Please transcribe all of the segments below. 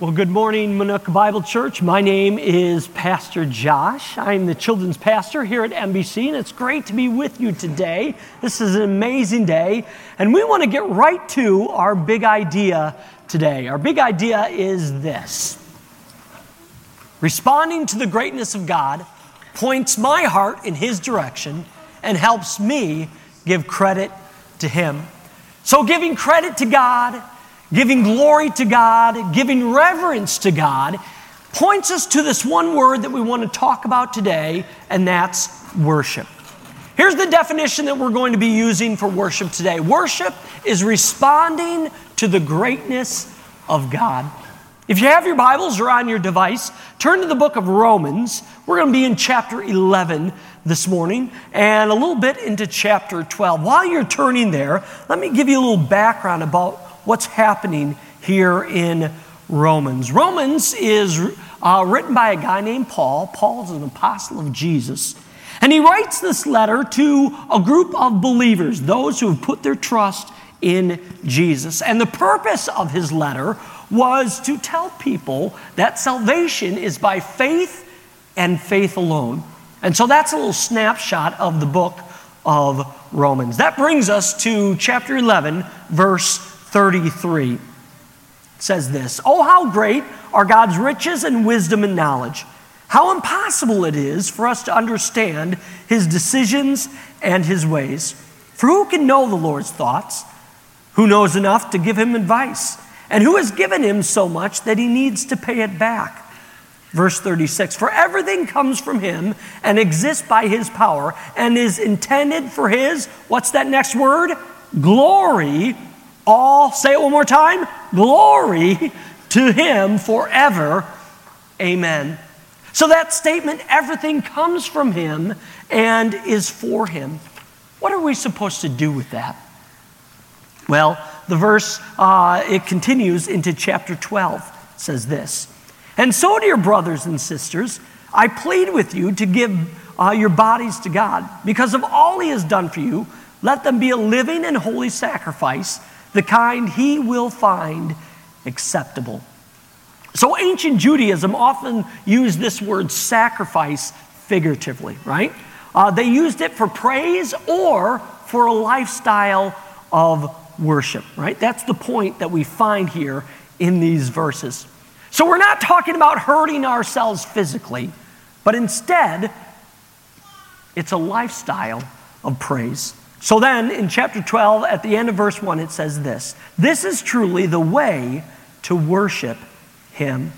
Well, good morning, Minooka Bible Church. My name is Pastor Josh. I'm the children's pastor here at MBC, and it's great to be with you today. This is an amazing day, and we want to get right to our big idea today. Our big idea is this responding to the greatness of God points my heart in His direction and helps me give credit to Him. So, giving credit to God giving glory to God, giving reverence to God, points us to this one word that we want to talk about today, and that's worship. Here's the definition that we're going to be using for worship today worship is responding to the greatness of God. If you have your Bibles or on your device, turn to the book of Romans. We're going to be in chapter 11 this morning and a little bit into chapter 12. While you're turning there, let me give you a little background about what's happening here in Romans. Romans is uh, written by a guy named Paul. Paul's an apostle of Jesus. And he writes this letter to a group of believers, those who have put their trust in Jesus. And the purpose of his letter was to tell people that salvation is by faith and faith alone. And so that's a little snapshot of the book of Romans. That brings us to chapter 11, verse 33. It says this Oh, how great are God's riches and wisdom and knowledge! How impossible it is for us to understand his decisions and his ways. For who can know the Lord's thoughts? Who knows enough to give him advice? And who has given him so much that he needs to pay it back? Verse 36 For everything comes from him and exists by his power and is intended for his, what's that next word? Glory all, say it one more time, glory to him forever. Amen. So that statement, everything comes from him and is for him. What are we supposed to do with that? Well, the verse, uh, it continues into chapter 12, says this. And so, dear brothers and sisters, I plead with you to give uh, your bodies to God. Because of all he has done for you, let them be a living and holy sacrifice the kind he will find acceptable. So, ancient Judaism often used this word sacrifice figuratively, right? Uh, they used it for praise or for a lifestyle of worship, right? That's the point that we find here in these verses. So, we're not talking about hurting ourselves physically, but instead, it's a lifestyle of praise. So then, in chapter 12, at the end of verse 1, it says this This is truly the way to worship Him.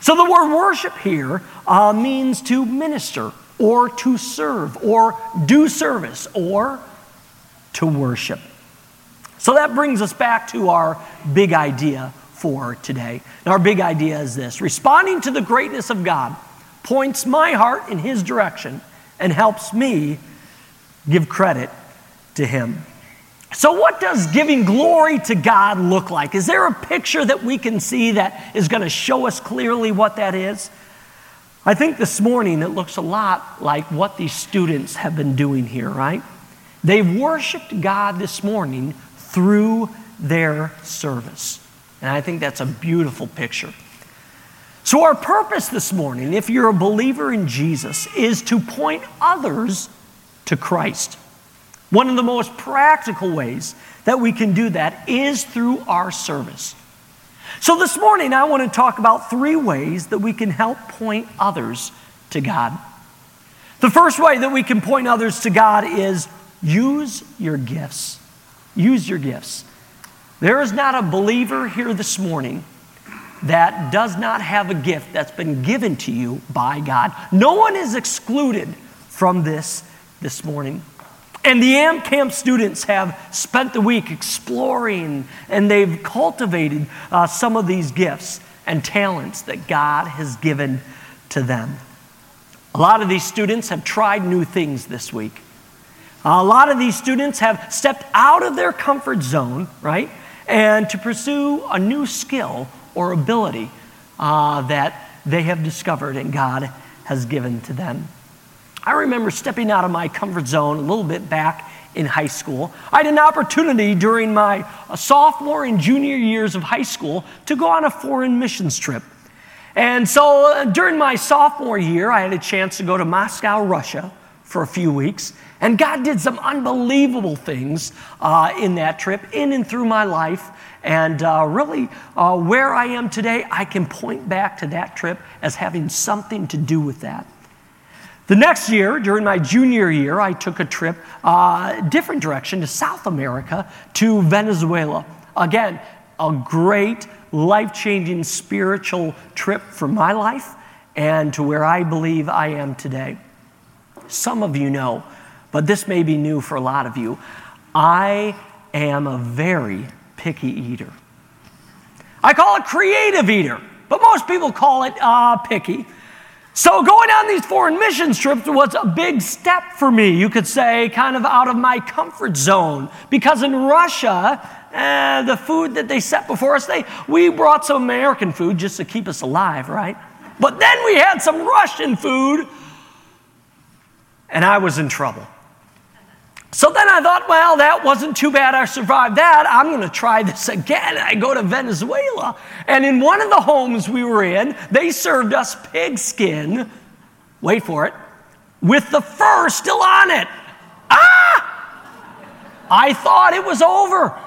So the word worship here uh, means to minister or to serve or do service or to worship. So that brings us back to our big idea for today. And our big idea is this responding to the greatness of God points my heart in His direction and helps me give credit to Him. So, what does giving glory to God look like? Is there a picture that we can see that is going to show us clearly what that is? I think this morning it looks a lot like what these students have been doing here, right? They've worshiped God this morning through their service. And I think that's a beautiful picture. So, our purpose this morning, if you're a believer in Jesus, is to point others to Christ. One of the most practical ways that we can do that is through our service. So, this morning, I want to talk about three ways that we can help point others to God. The first way that we can point others to God is use your gifts. Use your gifts. There is not a believer here this morning that does not have a gift that's been given to you by God. No one is excluded from this this morning. And the AMP Camp students have spent the week exploring and they've cultivated uh, some of these gifts and talents that God has given to them. A lot of these students have tried new things this week. A lot of these students have stepped out of their comfort zone, right? And to pursue a new skill or ability uh, that they have discovered and God has given to them. I remember stepping out of my comfort zone a little bit back in high school, I had an opportunity during my uh, sophomore and junior years of high school to go on a foreign missions trip. And so uh, during my sophomore year, I had a chance to go to Moscow, Russia for a few weeks. And God did some unbelievable things uh, in that trip, in and through my life. And uh, really, uh, where I am today, I can point back to that trip as having something to do with that. The next year, during my junior year, I took a trip, uh, different direction to South America, to Venezuela. Again, a great, life changing spiritual trip for my life and to where I believe I am today. Some of you know, but this may be new for a lot of you. I am a very picky eater. I call it creative eater, but most people call it uh, picky. So, going on these foreign mission trips was a big step for me, you could say, kind of out of my comfort zone. Because in Russia, uh, the food that they set before us, they, we brought some American food just to keep us alive, right? But then we had some Russian food, and I was in trouble. So then I thought, well, that wasn't too bad. I survived that. I'm going to try this again. I go to Venezuela. And in one of the homes we were in, they served us pig skin. Wait for it. With the fur still on it. Ah! I thought it was over.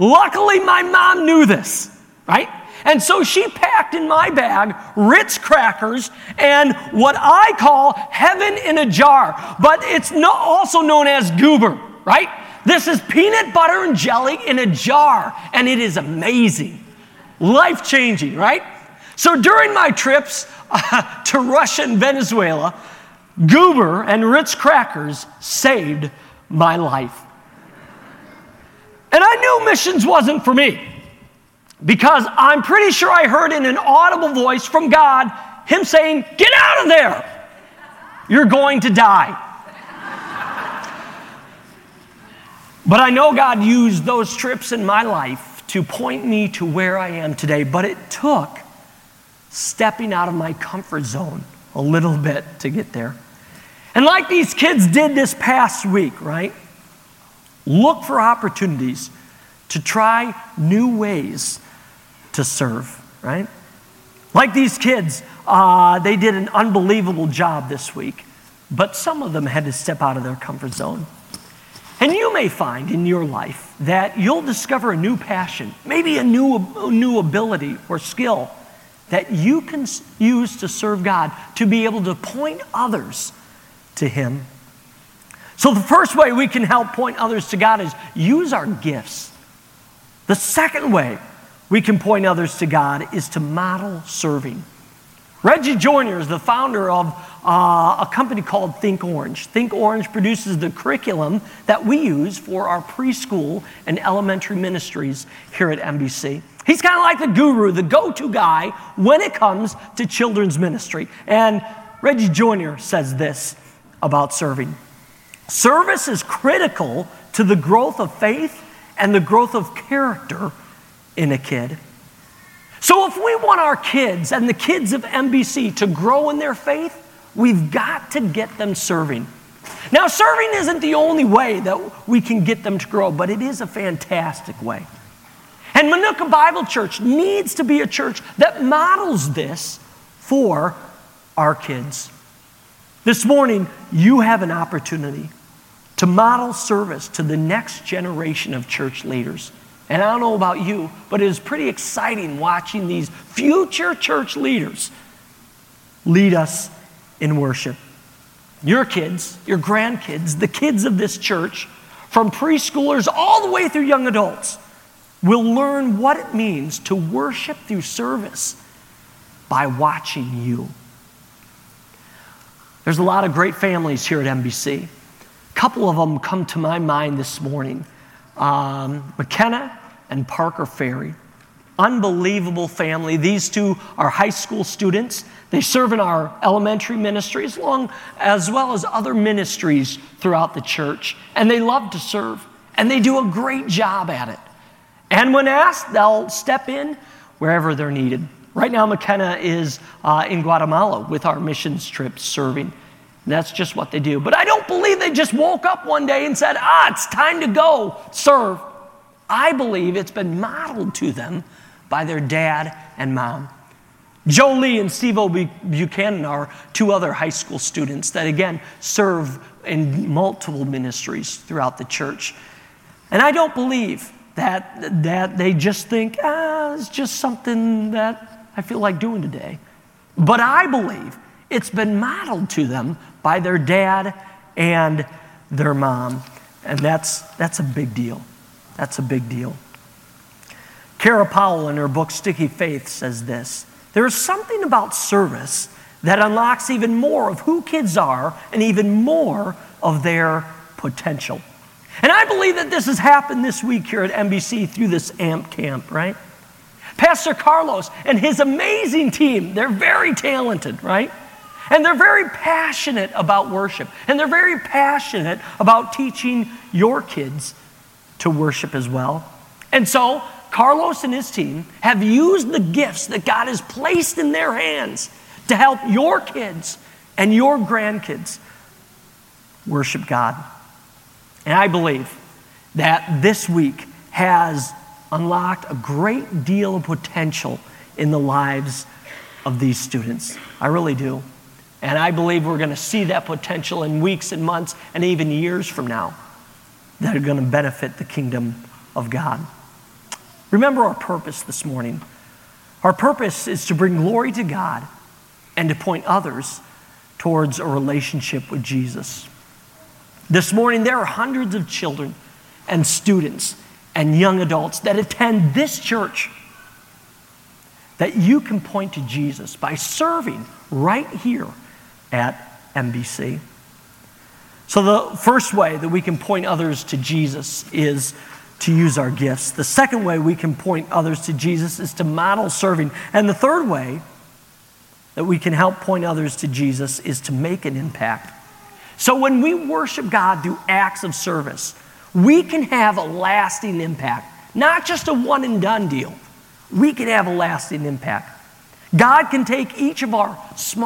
Luckily, my mom knew this, right? And so she packed in my bag Ritz crackers and what I call heaven in a jar, but it's no, also known as goober, right? This is peanut butter and jelly in a jar, and it is amazing. Life changing, right? So during my trips uh, to Russia and Venezuela, goober and Ritz crackers saved my life. And I knew missions wasn't for me. Because I'm pretty sure I heard in an audible voice from God Him saying, Get out of there! You're going to die. but I know God used those trips in my life to point me to where I am today. But it took stepping out of my comfort zone a little bit to get there. And like these kids did this past week, right? Look for opportunities to try new ways to serve, right? Like these kids, uh, they did an unbelievable job this week, but some of them had to step out of their comfort zone. And you may find in your life that you'll discover a new passion, maybe a new, a new ability or skill that you can use to serve God, to be able to point others to Him. So, the first way we can help point others to God is use our gifts. The second way we can point others to God is to model serving. Reggie Joiner is the founder of uh, a company called Think Orange. Think Orange produces the curriculum that we use for our preschool and elementary ministries here at MBC. He's kind of like the guru, the go to guy when it comes to children's ministry. And Reggie Joiner says this about serving service is critical to the growth of faith and the growth of character in a kid. So, if we want our kids and the kids of MBC to grow in their faith, we've got to get them serving. Now, serving isn't the only way that we can get them to grow, but it is a fantastic way. And Minooka Bible Church needs to be a church that models this for our kids. This morning, you have an opportunity to model service to the next generation of church leaders. And I don't know about you, but it is pretty exciting watching these future church leaders lead us in worship. Your kids, your grandkids, the kids of this church, from preschoolers all the way through young adults, will learn what it means to worship through service by watching you. There's a lot of great families here at MBC. A couple of them come to my mind this morning um, McKenna and Parker Ferry. Unbelievable family. These two are high school students. They serve in our elementary ministries, long, as well as other ministries throughout the church. And they love to serve. And they do a great job at it. And when asked, they'll step in wherever they're needed. Right now, McKenna is uh, in Guatemala with our missions trip serving. That's just what they do. But I don't believe they just woke up one day and said, ah, it's time to go serve. I believe it's been modeled to them by their dad and mom. Joe Lee and Steve O. Buchanan are two other high school students that, again, serve in multiple ministries throughout the church. And I don't believe that, that they just think, ah, it's just something that I feel like doing today. But I believe it's been modeled to them by their dad and their mom. And that's, that's a big deal. That's a big deal. Kara Powell, in her book Sticky Faith, says this There is something about service that unlocks even more of who kids are and even more of their potential. And I believe that this has happened this week here at MBC through this AMP camp, right? Pastor Carlos and his amazing team, they're very talented, right? And they're very passionate about worship. And they're very passionate about teaching your kids to worship as well. And so, Carlos and his team have used the gifts that God has placed in their hands to help your kids and your grandkids worship God. And I believe that this week has unlocked a great deal of potential in the lives of these students. I really do. And I believe we're going to see that potential in weeks and months and even years from now that are going to benefit the kingdom of God. Remember our purpose this morning. Our purpose is to bring glory to God and to point others towards a relationship with Jesus. This morning, there are hundreds of children and students and young adults that attend this church that you can point to Jesus by serving right here at MBC. So, the first way that we can point others to Jesus is to use our gifts. The second way we can point others to Jesus is to model serving. And the third way that we can help point others to Jesus is to make an impact. So, when we worship God through acts of service, we can have a lasting impact, not just a one and done deal. We can have a lasting impact. God can take each of our small